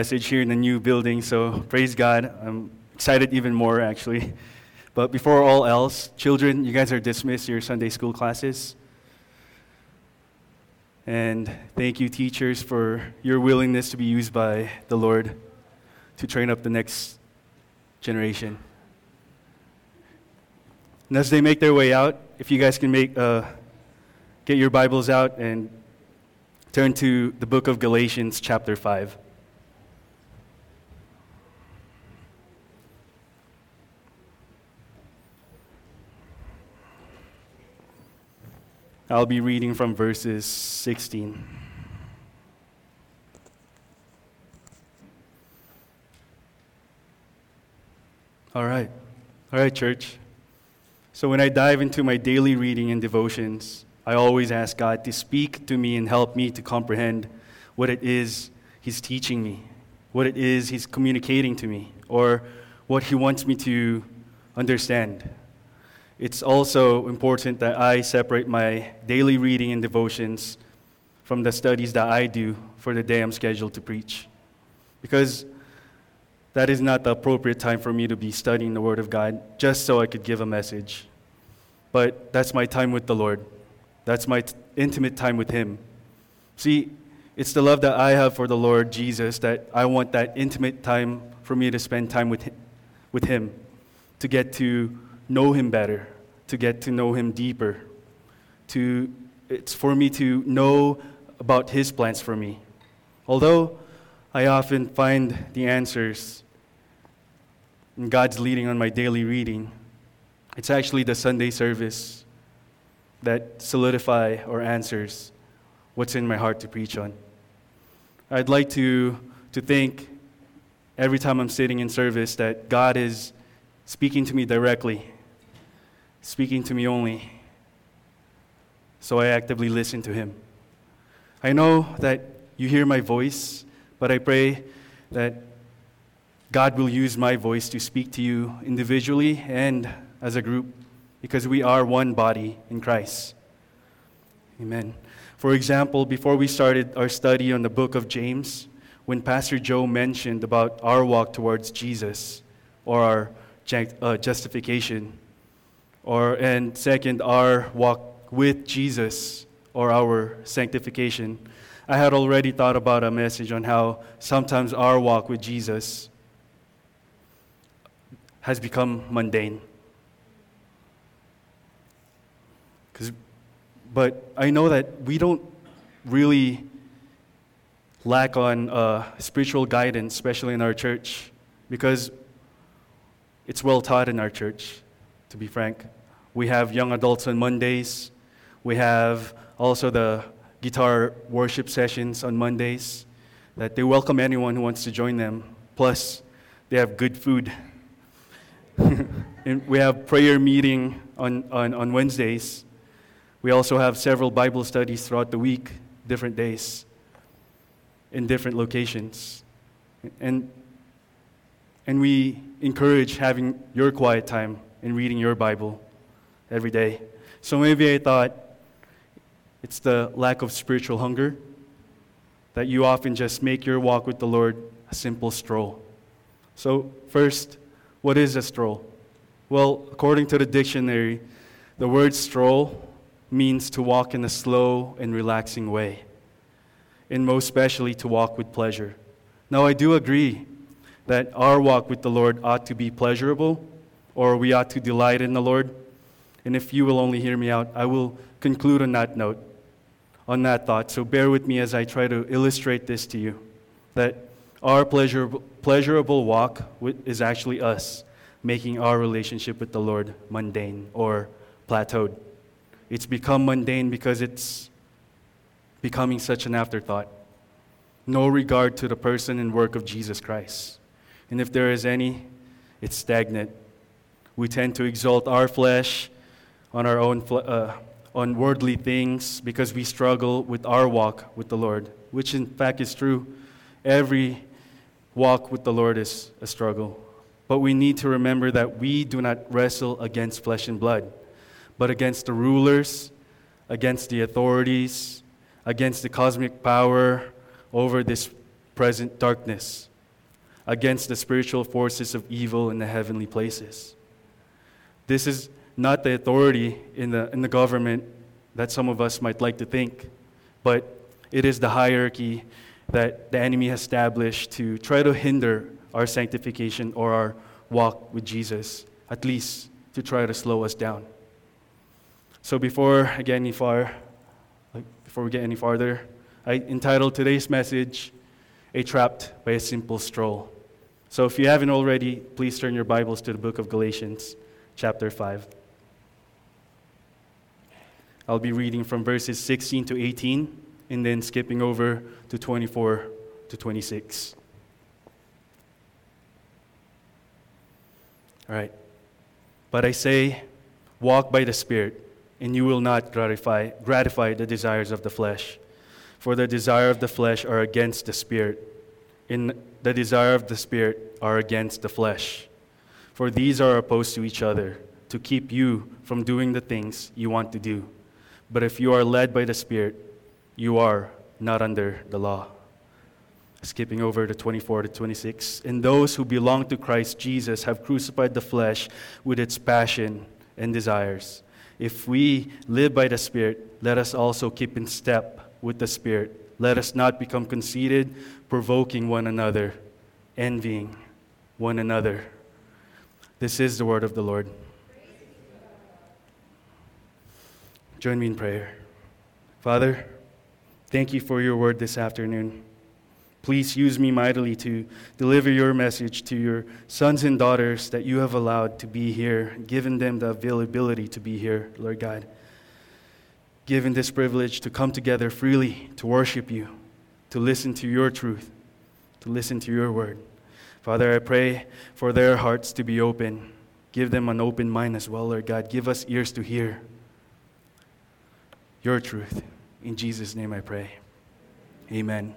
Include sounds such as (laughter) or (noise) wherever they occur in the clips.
message here in the new building, so praise God. I'm excited even more, actually. But before all else, children, you guys are dismissed your Sunday school classes. And thank you, teachers, for your willingness to be used by the Lord to train up the next generation. And as they make their way out, if you guys can make, uh, get your Bibles out and turn to the book of Galatians, chapter 5. I'll be reading from verses 16. All right. All right, church. So when I dive into my daily reading and devotions, I always ask God to speak to me and help me to comprehend what it is He's teaching me, what it is He's communicating to me, or what He wants me to understand. It's also important that I separate my daily reading and devotions from the studies that I do for the day I'm scheduled to preach. Because that is not the appropriate time for me to be studying the Word of God just so I could give a message. But that's my time with the Lord. That's my t- intimate time with Him. See, it's the love that I have for the Lord Jesus that I want that intimate time for me to spend time with with him to get to know Him better, to get to know Him deeper. To, it's for me to know about His plans for me. Although I often find the answers in God's leading on my daily reading, it's actually the Sunday service that solidify or answers what's in my heart to preach on. I'd like to, to think every time I'm sitting in service that God is speaking to me directly speaking to me only. So I actively listen to him. I know that you hear my voice, but I pray that God will use my voice to speak to you individually and as a group because we are one body in Christ. Amen. For example, before we started our study on the book of James, when Pastor Joe mentioned about our walk towards Jesus or our uh, justification, or, and second, our walk with Jesus or our sanctification. I had already thought about a message on how sometimes our walk with Jesus has become mundane. But I know that we don't really lack on uh, spiritual guidance, especially in our church, because it's well taught in our church to be frank. We have young adults on Mondays. We have also the guitar worship sessions on Mondays that they welcome anyone who wants to join them. Plus, they have good food. (laughs) and we have prayer meeting on, on, on Wednesdays. We also have several Bible studies throughout the week, different days, in different locations. And, and we encourage having your quiet time in reading your Bible every day. So maybe I thought it's the lack of spiritual hunger that you often just make your walk with the Lord a simple stroll. So, first, what is a stroll? Well, according to the dictionary, the word stroll means to walk in a slow and relaxing way, and most especially to walk with pleasure. Now, I do agree that our walk with the Lord ought to be pleasurable or we ought to delight in the Lord. And if you will only hear me out, I will conclude on that note, on that thought. So bear with me as I try to illustrate this to you that our pleasurable, pleasurable walk is actually us making our relationship with the Lord mundane or plateaued. It's become mundane because it's becoming such an afterthought. No regard to the person and work of Jesus Christ. And if there is any, it's stagnant we tend to exalt our flesh on our own uh, on worldly things because we struggle with our walk with the Lord, which in fact is true. Every walk with the Lord is a struggle. But we need to remember that we do not wrestle against flesh and blood, but against the rulers, against the authorities, against the cosmic power over this present darkness, against the spiritual forces of evil in the heavenly places. This is not the authority in the, in the government that some of us might like to think, but it is the hierarchy that the enemy has established to try to hinder our sanctification or our walk with Jesus, at least to try to slow us down. So before I get any far, before we get any farther, I entitled today's message, A Trapped by a Simple Stroll. So if you haven't already, please turn your Bibles to the book of Galatians, chapter 5. I'll be reading from verses 16 to 18 and then skipping over to 24 to 26. All right. But I say, walk by the Spirit, and you will not gratify, gratify the desires of the flesh. For the desire of the flesh are against the Spirit, and the desire of the Spirit are against the flesh. For these are opposed to each other, to keep you from doing the things you want to do. But if you are led by the Spirit, you are not under the law. Skipping over to 24 to 26. And those who belong to Christ Jesus have crucified the flesh with its passion and desires. If we live by the Spirit, let us also keep in step with the Spirit. Let us not become conceited, provoking one another, envying one another. This is the word of the Lord. Join me in prayer. Father, thank you for your word this afternoon. Please use me mightily to deliver your message to your sons and daughters that you have allowed to be here, given them the availability to be here, Lord God. Given this privilege to come together freely to worship you, to listen to your truth, to listen to your word. Father, I pray for their hearts to be open. Give them an open mind as well, Lord God. Give us ears to hear your truth. In Jesus' name I pray. Amen.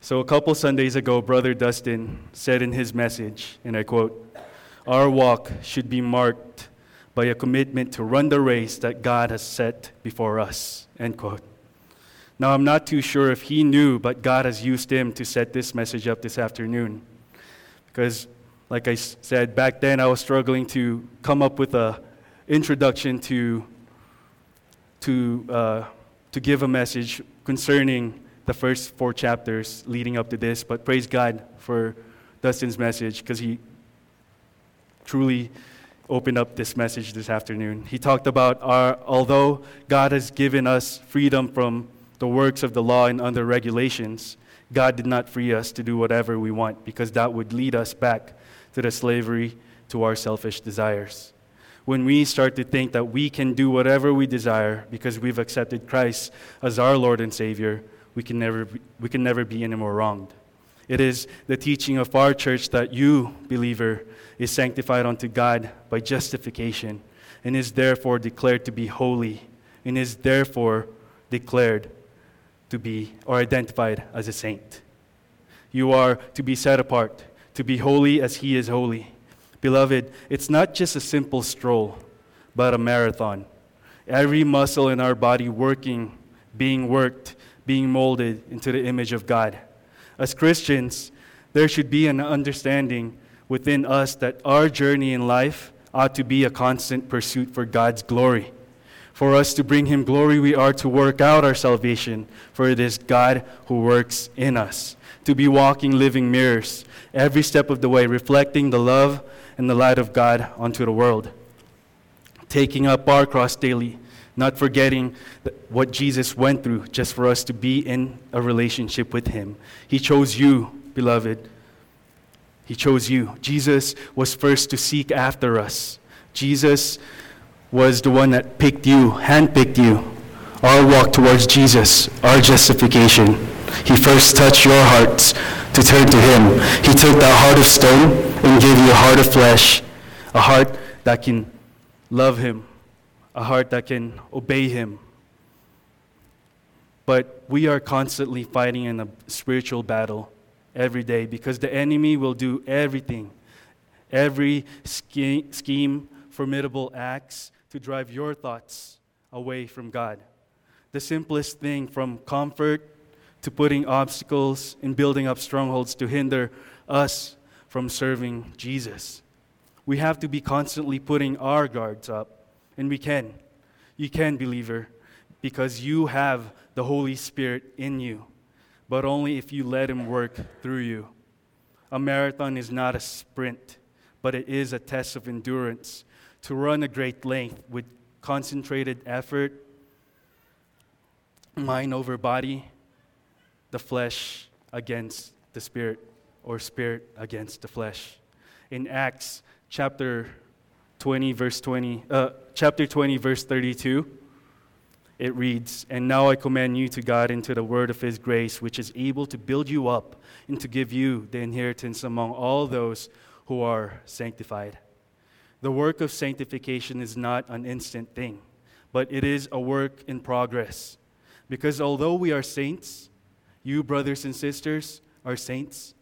So, a couple Sundays ago, Brother Dustin said in his message, and I quote, Our walk should be marked by a commitment to run the race that God has set before us. End quote. Now, I'm not too sure if he knew, but God has used him to set this message up this afternoon. Because, like I said, back then I was struggling to come up with an introduction to, to, uh, to give a message concerning the first four chapters leading up to this, but praise God for Dustin's message because he truly opened up this message this afternoon. He talked about our, although God has given us freedom from the works of the law and under regulations, God did not free us to do whatever we want because that would lead us back to the slavery to our selfish desires. When we start to think that we can do whatever we desire because we've accepted Christ as our Lord and Savior, we can never be, we can never be any more wronged. It is the teaching of our church that you, believer, is sanctified unto God by justification and is therefore declared to be holy and is therefore declared to be or identified as a saint. You are to be set apart, to be holy as He is holy. Beloved, it's not just a simple stroll, but a marathon. Every muscle in our body working, being worked, being molded into the image of God. As Christians, there should be an understanding within us that our journey in life ought to be a constant pursuit for God's glory. For us to bring Him glory, we are to work out our salvation, for it is God who works in us. To be walking living mirrors, every step of the way, reflecting the love and the light of God onto the world. Taking up our cross daily, not forgetting what Jesus went through just for us to be in a relationship with Him. He chose you, beloved. He chose you. Jesus was first to seek after us. Jesus was the one that picked you, handpicked you. Our walk towards Jesus, our justification. He first touched your hearts to turn to Him. He took that heart of stone and gave you a heart of flesh, a heart that can love Him, a heart that can obey Him. But we are constantly fighting in a spiritual battle every day because the enemy will do everything, every scheme, formidable acts to drive your thoughts away from God. The simplest thing from comfort to putting obstacles and building up strongholds to hinder us from serving Jesus. We have to be constantly putting our guards up, and we can. You can, believer, because you have the Holy Spirit in you, but only if you let Him work through you. A marathon is not a sprint, but it is a test of endurance to run a great length with concentrated effort, mind over body, the flesh against the spirit, or spirit against the flesh. In Acts chapter 20, verse 20, uh, chapter 20, verse 32, it reads, And now I commend you to God and to the word of his grace, which is able to build you up and to give you the inheritance among all those who are sanctified. The work of sanctification is not an instant thing, but it is a work in progress. Because although we are saints, you, brothers and sisters, are saints,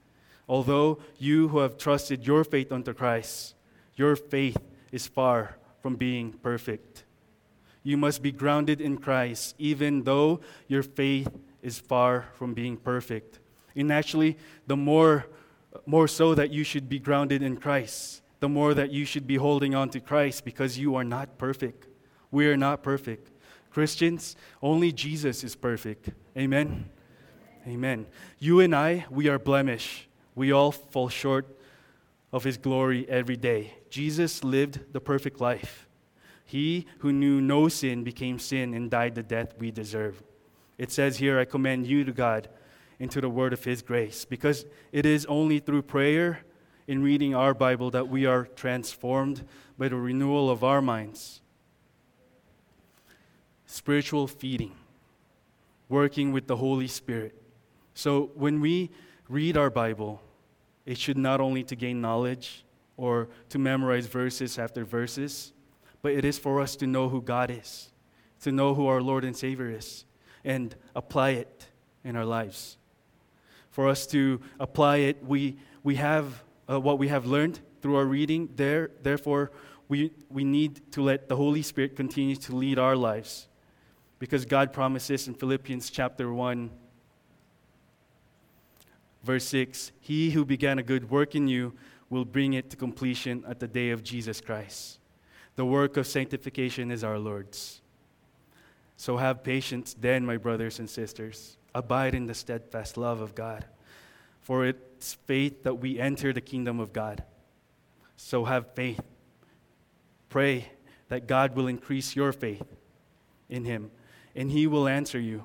although you who have trusted your faith unto Christ, your faith is far from being perfect. You must be grounded in Christ, even though your faith is far from being perfect. And actually, the more, more so that you should be grounded in Christ, the more that you should be holding on to Christ because you are not perfect. We are not perfect. Christians, only Jesus is perfect. Amen. Amen. You and I, we are blemish. We all fall short of his glory every day. Jesus lived the perfect life. He who knew no sin became sin and died the death we deserve. It says here, I commend you to God into the word of his grace, because it is only through prayer in reading our Bible that we are transformed by the renewal of our minds. Spiritual feeding, working with the Holy Spirit. So when we read our Bible, it should not only to gain knowledge or to memorize verses after verses, but it is for us to know who God is, to know who our Lord and Savior is, and apply it in our lives. For us to apply it, we, we have uh, what we have learned through our reading there. Therefore, we, we need to let the Holy Spirit continue to lead our lives. Because God promises in Philippians chapter 1, verse 6 He who began a good work in you will bring it to completion at the day of Jesus Christ. The work of sanctification is our Lord's. So have patience then, my brothers and sisters. Abide in the steadfast love of God for it's faith that we enter the kingdom of God. So have faith. Pray that God will increase your faith in Him, and He will answer you,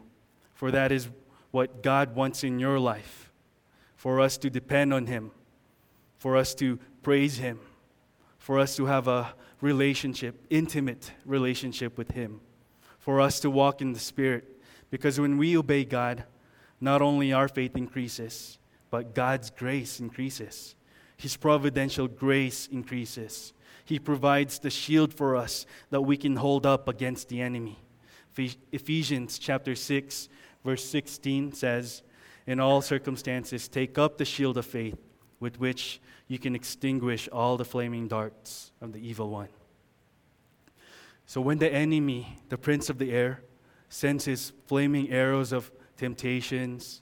for that is what God wants in your life for us to depend on Him, for us to praise Him, for us to have a relationship, intimate relationship with Him, for us to walk in the Spirit. Because when we obey God, not only our faith increases, but God's grace increases. His providential grace increases. He provides the shield for us that we can hold up against the enemy. Ephesians chapter 6 verse 16 says, "In all circumstances take up the shield of faith with which you can extinguish all the flaming darts of the evil one." So when the enemy, the prince of the air, sends his flaming arrows of temptations,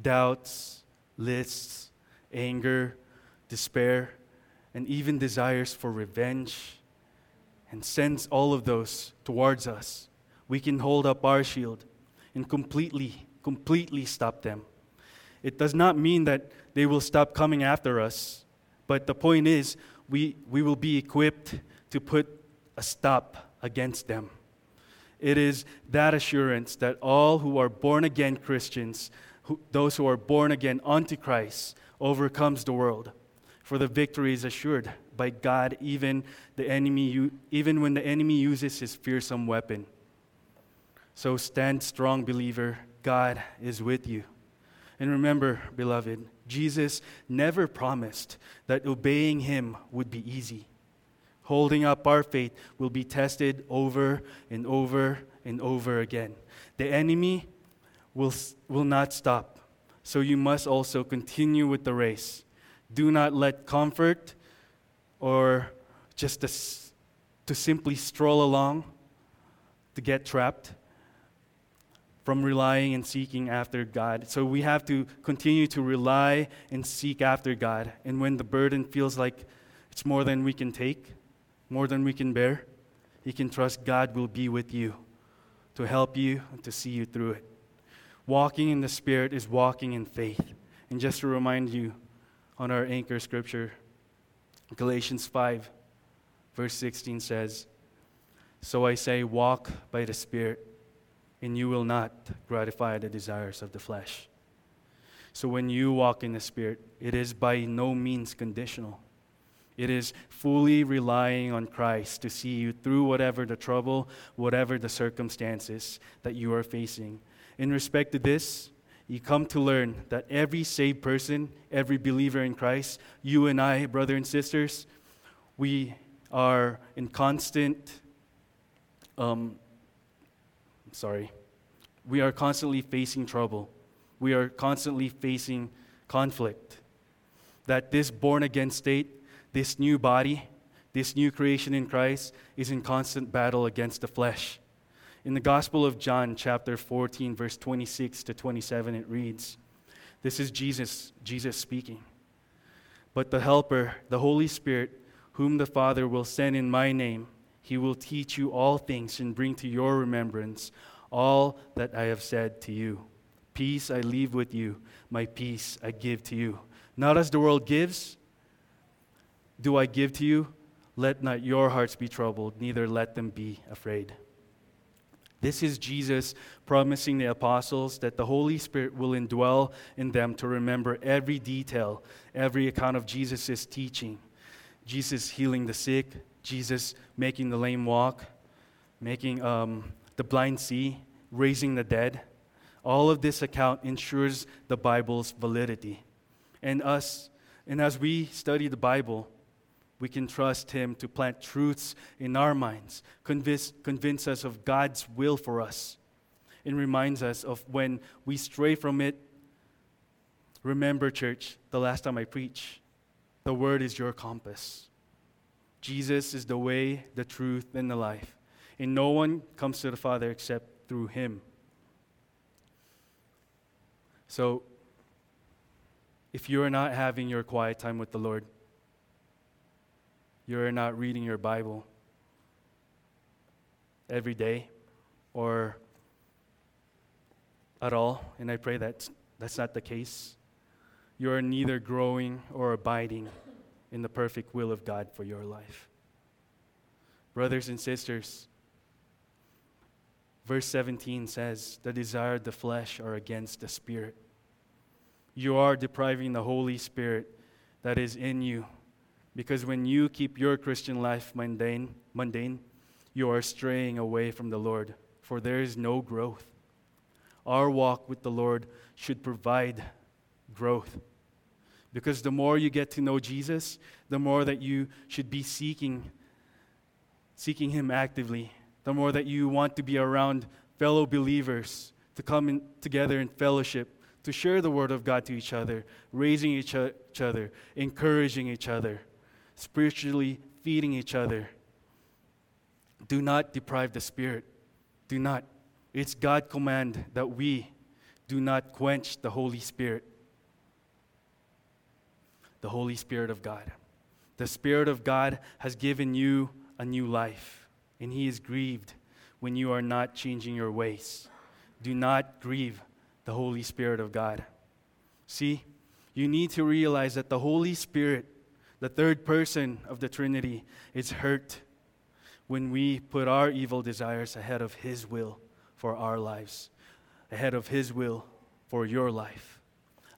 doubts, lists, anger, despair, and even desires for revenge, and sends all of those towards us, we can hold up our shield and completely, completely stop them. It does not mean that they will stop coming after us, but the point is, we, we will be equipped to put a stop against them. It is that assurance that all who are born again Christians who, those who are born again unto Christ overcomes the world. For the victory is assured by God, even the enemy, even when the enemy uses his fearsome weapon. So stand strong, believer. God is with you. And remember, beloved, Jesus never promised that obeying him would be easy. Holding up our faith will be tested over and over and over again. The enemy will, will not stop. So you must also continue with the race. Do not let comfort or just to, to simply stroll along to get trapped. from relying and seeking after God. So we have to continue to rely and seek after God. And when the burden feels like it's more than we can take, more than we can bear, you can trust God will be with you to help you and to see you through it. Walking in the Spirit is walking in faith. And just to remind you on our anchor scripture, Galatians 5, verse 16 says, So I say, walk by the Spirit, and you will not gratify the desires of the flesh. So when you walk in the Spirit, it is by no means conditional. It is fully relying on Christ to see you through whatever the trouble, whatever the circumstances that you are facing. In respect to this, you come to learn that every saved person, every believer in Christ, you and I, brother and sisters, we are in constant, um, sorry, we are constantly facing trouble. We are constantly facing conflict. That this born again state this new body, this new creation in Christ, is in constant battle against the flesh. In the Gospel of John, chapter 14, verse 26 to 27, it reads This is Jesus, Jesus speaking. But the Helper, the Holy Spirit, whom the Father will send in my name, he will teach you all things and bring to your remembrance all that I have said to you. Peace I leave with you, my peace I give to you. Not as the world gives, do I give to you? Let not your hearts be troubled, neither let them be afraid. This is Jesus promising the apostles that the Holy Spirit will indwell in them to remember every detail, every account of Jesus' teaching. Jesus healing the sick, Jesus making the lame walk, making um, the blind see, raising the dead. All of this account ensures the Bible's validity. And us, and as we study the Bible, we can trust Him to plant truths in our minds, convince, convince us of God's will for us, and reminds us of when we stray from it. Remember, church, the last time I preached, the Word is your compass. Jesus is the way, the truth, and the life. And no one comes to the Father except through Him. So, if you are not having your quiet time with the Lord, you're not reading your Bible every day or at all, and I pray that that's not the case. You are neither growing or abiding in the perfect will of God for your life. Brothers and sisters, verse 17 says, The desire of the flesh are against the Spirit. You are depriving the Holy Spirit that is in you because when you keep your Christian life mundane, mundane, you are straying away from the Lord, for there is no growth. Our walk with the Lord should provide growth. Because the more you get to know Jesus, the more that you should be seeking seeking him actively, the more that you want to be around fellow believers, to come in together in fellowship, to share the word of God to each other, raising each, each other, encouraging each other spiritually feeding each other. Do not deprive the Spirit. Do not. It's God command that we do not quench the Holy Spirit. The Holy Spirit of God. The Spirit of God has given you a new life, and He is grieved when you are not changing your ways. Do not grieve the Holy Spirit of God. See, you need to realize that the Holy Spirit the third person of the Trinity is hurt when we put our evil desires ahead of His will for our lives, ahead of His will for your life.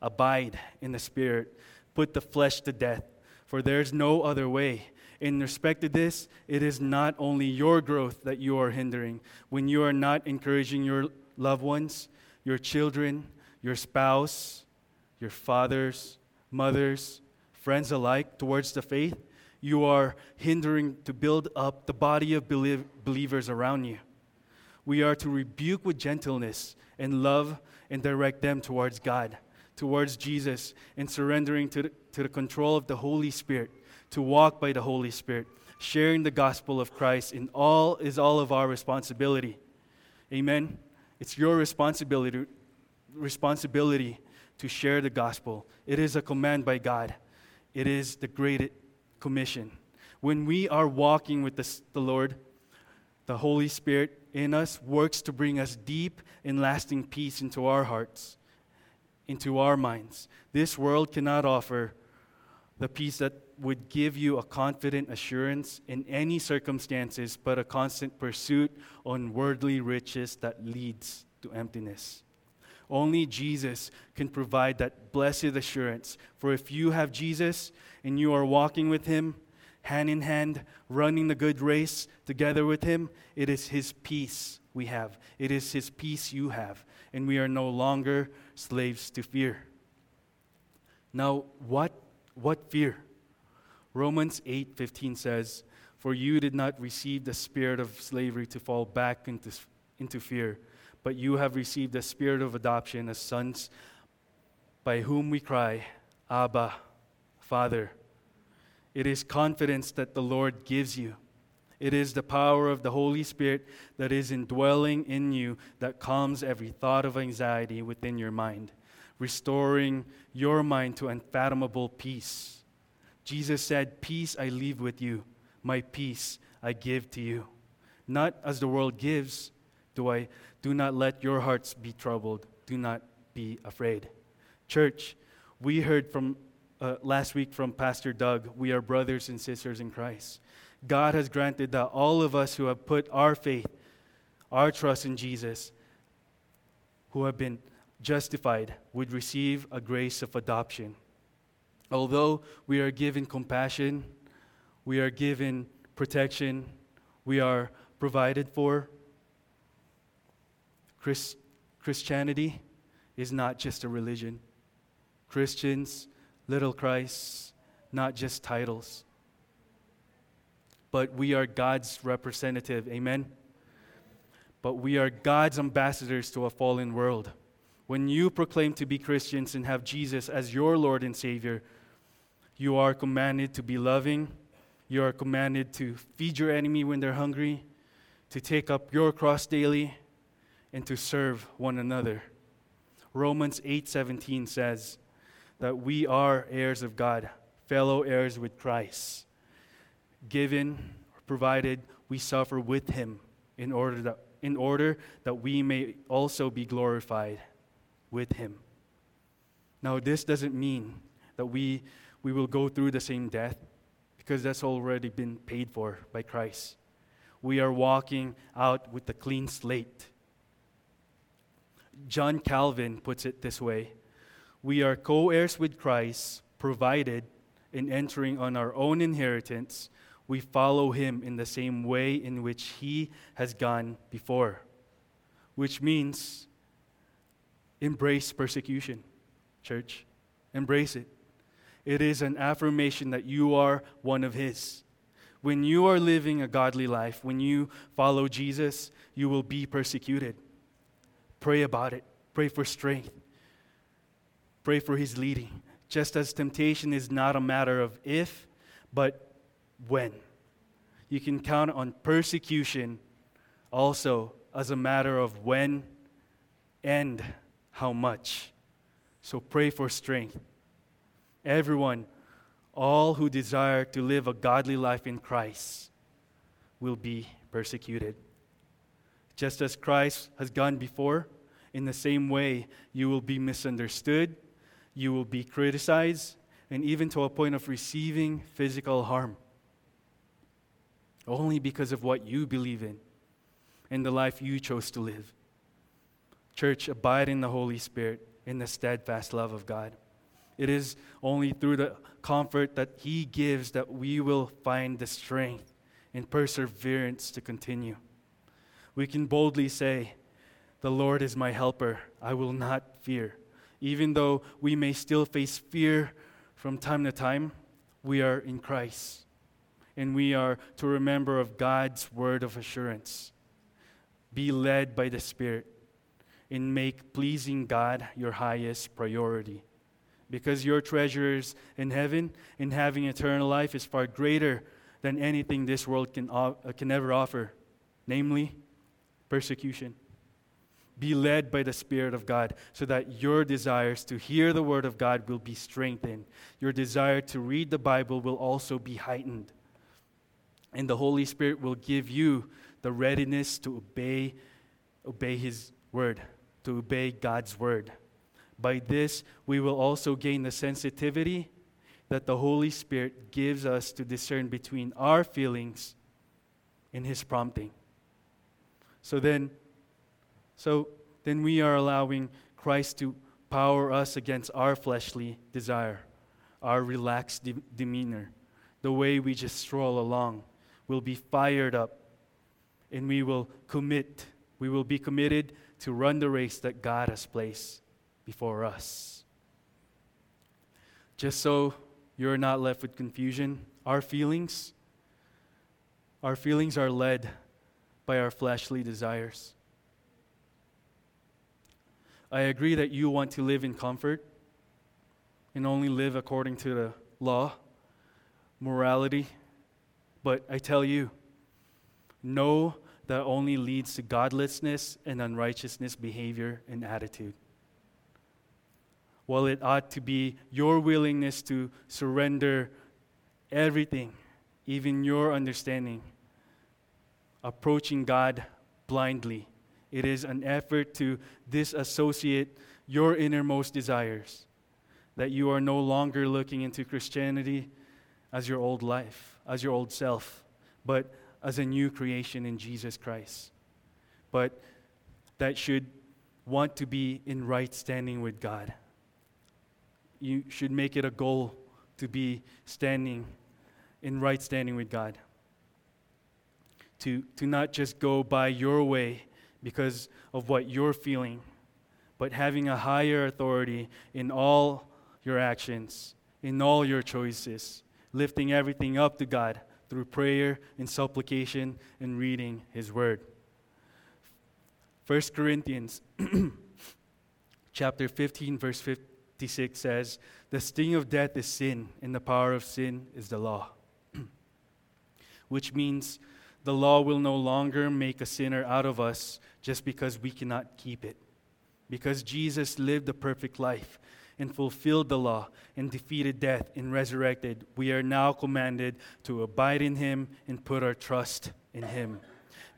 Abide in the Spirit, put the flesh to death, for there's no other way. In respect to this, it is not only your growth that you are hindering. When you are not encouraging your loved ones, your children, your spouse, your fathers, mothers, friends alike, towards the faith, you are hindering to build up the body of believers around you. We are to rebuke with gentleness and love and direct them towards God, towards Jesus, and surrendering to the, to the control of the Holy Spirit, to walk by the Holy Spirit. Sharing the gospel of Christ in all is all of our responsibility. Amen. It's your responsibility, responsibility to share the gospel. It is a command by God, it is the great commission. When we are walking with the, the Lord, the Holy Spirit in us works to bring us deep and lasting peace into our hearts, into our minds. This world cannot offer the peace that would give you a confident assurance in any circumstances, but a constant pursuit on worldly riches that leads to emptiness. Only Jesus can provide that blessed assurance. For if you have Jesus and you are walking with Him, hand in hand, running the good race together with Him, it is His peace we have. It is His peace you have. And we are no longer slaves to fear. Now, what, what fear? Romans 8:15 says, "For you did not receive the spirit of slavery to fall back into, into fear, but you have received the spirit of adoption as sons, by whom we cry, Abba, Father." It is confidence that the Lord gives you. It is the power of the Holy Spirit that is indwelling in you that calms every thought of anxiety within your mind, restoring your mind to unfathomable peace. Jesus said, Peace I leave with you, my peace I give to you. Not as the world gives, do I do not let your hearts be troubled, do not be afraid. Church, we heard from uh, last week from Pastor Doug, we are brothers and sisters in Christ. God has granted that all of us who have put our faith, our trust in Jesus, who have been justified, would receive a grace of adoption. Although we are given compassion, we are given protection, we are provided for, Chris, Christianity is not just a religion. Christians little Christ, not just titles. But we are God's representative. Amen? But we are God's ambassadors to a fallen world. When you proclaim to be Christians and have Jesus as your Lord and Savior, you are commanded to be loving. You are commanded to feed your enemy when they're hungry, to take up your cross daily, and to serve one another. Romans 8:17 says, that we are heirs of God, fellow heirs with Christ. Given, provided we suffer with him in order that, in order that we may also be glorified with him. Now, this doesn't mean that we, we will go through the same death because that's already been paid for by Christ. We are walking out with a clean slate. John Calvin puts it this way we are co heirs with Christ, provided in entering on our own inheritance, we follow him in the same way in which he has gone before. Which means embrace persecution, church. Embrace it. It is an affirmation that you are one of his. When you are living a godly life, when you follow Jesus, you will be persecuted. Pray about it. Pray for strength. Pray for his leading. Just as temptation is not a matter of if, but when. You can count on persecution also as a matter of when and how much. So pray for strength. Everyone, all who desire to live a godly life in Christ, will be persecuted. Just as Christ has gone before, in the same way, you will be misunderstood you will be criticized, and even to a point of receiving physical harm. Only because of what you believe in and the life you chose to live. Church, abide in the Holy Spirit, in the steadfast love of God. It is only through the comfort that He gives that we will find the strength and perseverance to continue. We can boldly say, The Lord is my helper, I will not fear. Even though we may still face fear from time to time, we are in Christ. And we are to remember of God's word of assurance. Be led by the Spirit and make pleasing God your highest priority. Because your treasures in heaven and having eternal life is far greater than anything this world can, uh, can ever offer, namely persecution. be led by the Spirit of God so that your desires to hear the Word of God will be strengthened. Your desire to read the Bible will also be heightened. And the Holy Spirit will give you the readiness to obey, obey His Word, to obey God's Word. By this, we will also gain the sensitivity that the Holy Spirit gives us to discern between our feelings and His prompting. So then, so then we are allowing Christ to power us against our fleshly desire, our relaxed de- demeanor, the way we just stroll along. We'll be fired up and we will commit. We will be committed to run the race that God has placed before us. Just so you're not left with confusion, our feelings, our feelings are led by our fleshly desires. I agree that you want to live in comfort and only live according to the law, morality, but I tell you, no, that only leads to godlessness and unrighteousness behavior and attitude. While it ought to be your willingness to surrender everything, even your understanding, approaching God blindly. It is an effort to disassociate your innermost desires, that you are no longer looking into Christianity as your old life, as your old self, but as a new creation in Jesus Christ. But that should want to be in right standing with God. You should make it a goal to be standing in right standing with God to, to not just go by your way because of what you're feeling, but having a higher authority in all your actions, in all your choices, lifting everything up to God through prayer and supplication and reading His Word. 1 Corinthians (clears throat) chapter 15 verse 56 says, "The sting of death is sin, and the power of sin is the law." (clears throat) Which means the law will no longer make a sinner out of us just because we cannot keep it. Because Jesus lived a perfect life and fulfilled the law and defeated death and resurrected, we are now commanded to abide in him and put our trust in him.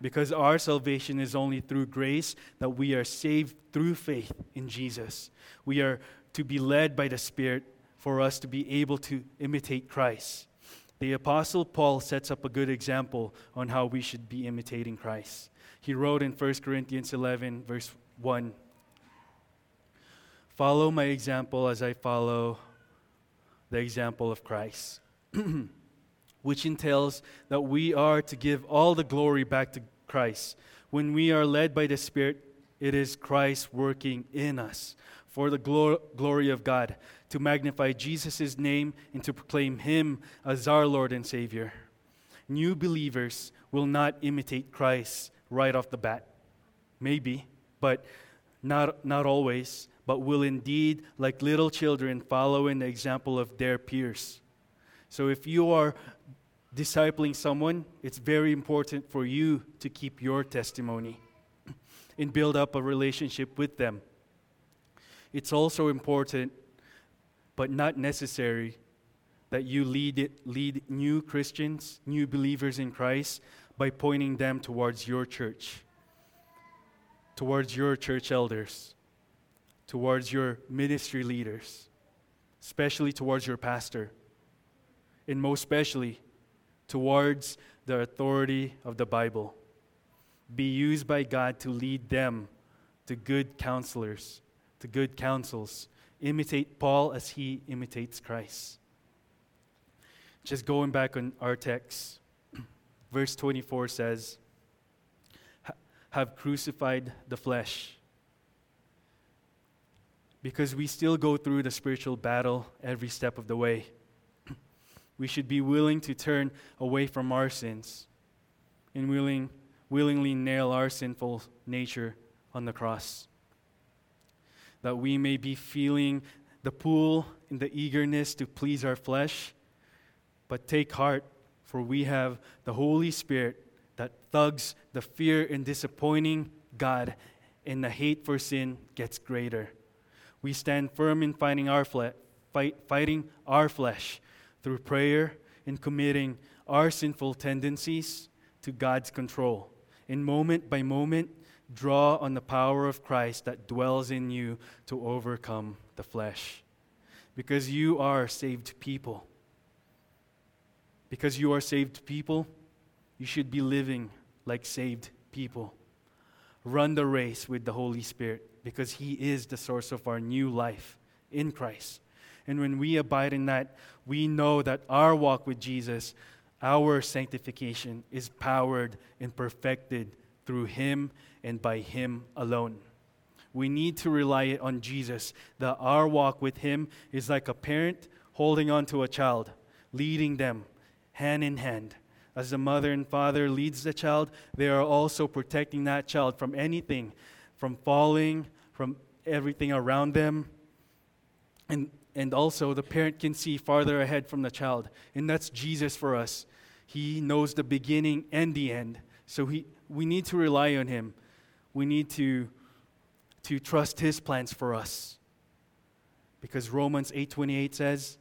Because our salvation is only through grace that we are saved through faith in Jesus. We are to be led by the Spirit for us to be able to imitate Christ. The Apostle Paul sets up a good example on how we should be imitating Christ. He wrote in 1 Corinthians 11, verse 1 Follow my example as I follow the example of Christ, (clears throat) which entails that we are to give all the glory back to Christ. When we are led by the Spirit, it is Christ working in us for the glor- glory of God, to magnify Jesus' name and to proclaim Him as our Lord and Savior. New believers will not imitate Christ right off the bat. Maybe, but not, not always, but will indeed, like little children, follow in the example of their peers. So if you are discipling someone, it's very important for you to keep your testimony and build up a relationship with them. It's also important, but not necessary, that you lead, it, lead new Christians, new believers in Christ, by pointing them towards your church, towards your church elders, towards your ministry leaders, especially towards your pastor, and most especially towards the authority of the Bible. Be used by God to lead them to good counselors to good counsels. Imitate Paul as he imitates Christ. Just going back on our text, (clears throat) verse 24 says, Have crucified the flesh. Because we still go through the spiritual battle every step of the way. (clears throat) We should be willing to turn away from our sins and willing, willingly nail our sinful nature on the cross that we may be feeling the pull and the eagerness to please our flesh. But take heart, for we have the Holy Spirit that thugs the fear and disappointing God and the hate for sin gets greater. We stand firm in fighting our, fle- fight, fighting our flesh through prayer and committing our sinful tendencies to God's control. And moment by moment, draw on the power of Christ that dwells in you to overcome the flesh. Because you are saved people. Because you are saved people, you should be living like saved people. Run the race with the Holy Spirit because He is the source of our new life in Christ. And when we abide in that, we know that our walk with Jesus, our sanctification, is powered and perfected through Him and by Him alone. We need to rely on Jesus, that our walk with Him is like a parent holding on to a child, leading them hand in hand. As the mother and father leads the child, they are also protecting that child from anything, from falling, from everything around them. And, and also, the parent can see farther ahead from the child. And that's Jesus for us. He knows the beginning and the end. So he, we need to rely on Him. We need to, to trust His plans for us. Because Romans 8:28 says,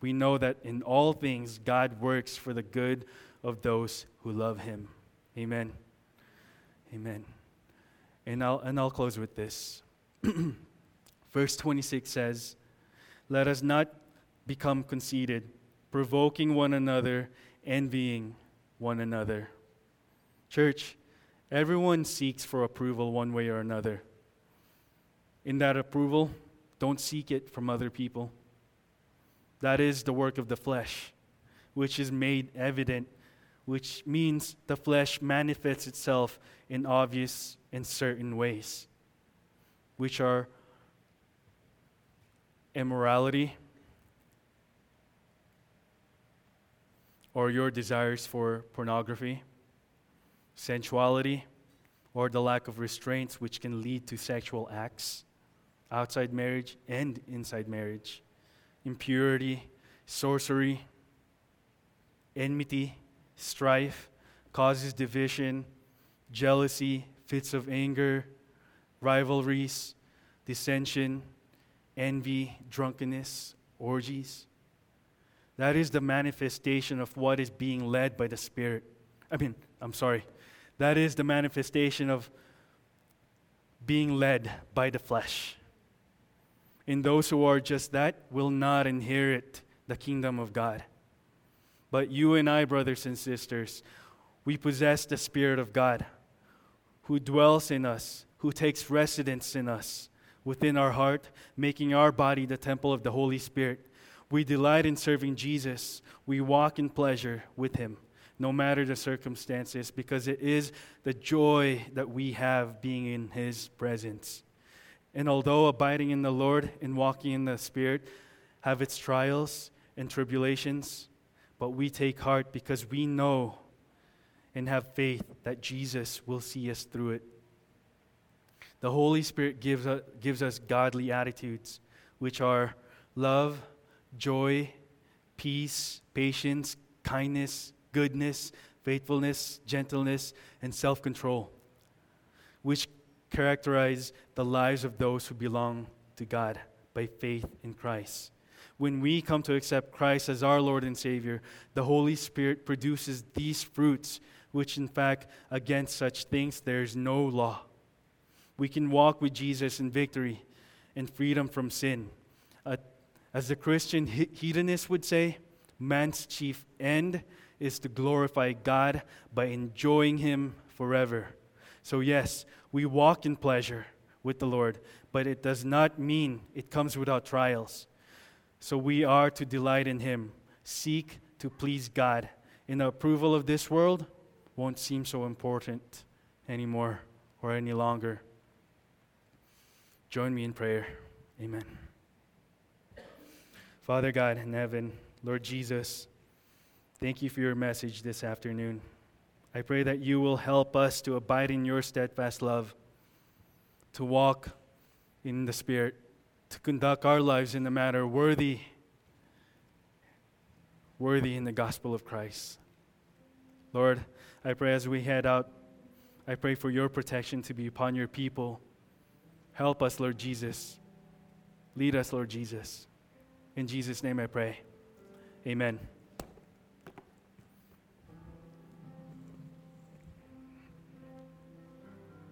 we know that in all things God works for the good of those who love him. Amen. Amen. And I'll, and I'll close with this. (clears throat) Verse 26 says, Let us not become conceited, provoking one another, envying one another. Church, everyone seeks for approval one way or another. In that approval, don't seek it from other people. That is the work of the flesh, which is made evident, which means the flesh manifests itself in obvious and certain ways, which are immorality or your desires for pornography, sensuality, or the lack of restraints, which can lead to sexual acts outside marriage and inside marriage impurity, sorcery, enmity, strife, causes division, jealousy, fits of anger, rivalries, dissension, envy, drunkenness, orgies. That is the manifestation of what is being led by the Spirit. I mean, I'm sorry. That is the manifestation of being led by the flesh. And those who are just that will not inherit the kingdom of God. But you and I, brothers and sisters, we possess the Spirit of God who dwells in us, who takes residence in us, within our heart, making our body the temple of the Holy Spirit. We delight in serving Jesus. We walk in pleasure with Him, no matter the circumstances, because it is the joy that we have being in His presence. And although abiding in the Lord and walking in the Spirit have its trials and tribulations, but we take heart because we know and have faith that Jesus will see us through it. The Holy Spirit gives us, gives us godly attitudes, which are love, joy, peace, patience, kindness, goodness, faithfulness, gentleness, and self control, which characterize the lives of those who belong to God by faith in Christ. When we come to accept Christ as our Lord and Savior, the Holy Spirit produces these fruits, which, in fact, against such things there is no law. We can walk with Jesus in victory and freedom from sin. Uh, as the Christian hedonist would say, man's chief end is to glorify God by enjoying Him forever. So, yes, we walk in pleasure with the Lord, but it does not mean it comes without trials. So, we are to delight in Him, seek to please God. And the approval of this world won't seem so important anymore or any longer. Join me in prayer. Amen. Father God in heaven, Lord Jesus, thank you for your message this afternoon. I pray that you will help us to abide in your steadfast love, to walk in the Spirit, to conduct our lives in a manner worthy, worthy in the gospel of Christ. Lord, I pray as we head out, I pray for your protection to be upon your people. Help us, Lord Jesus. Lead us, Lord Jesus. In Jesus' name I pray. Amen.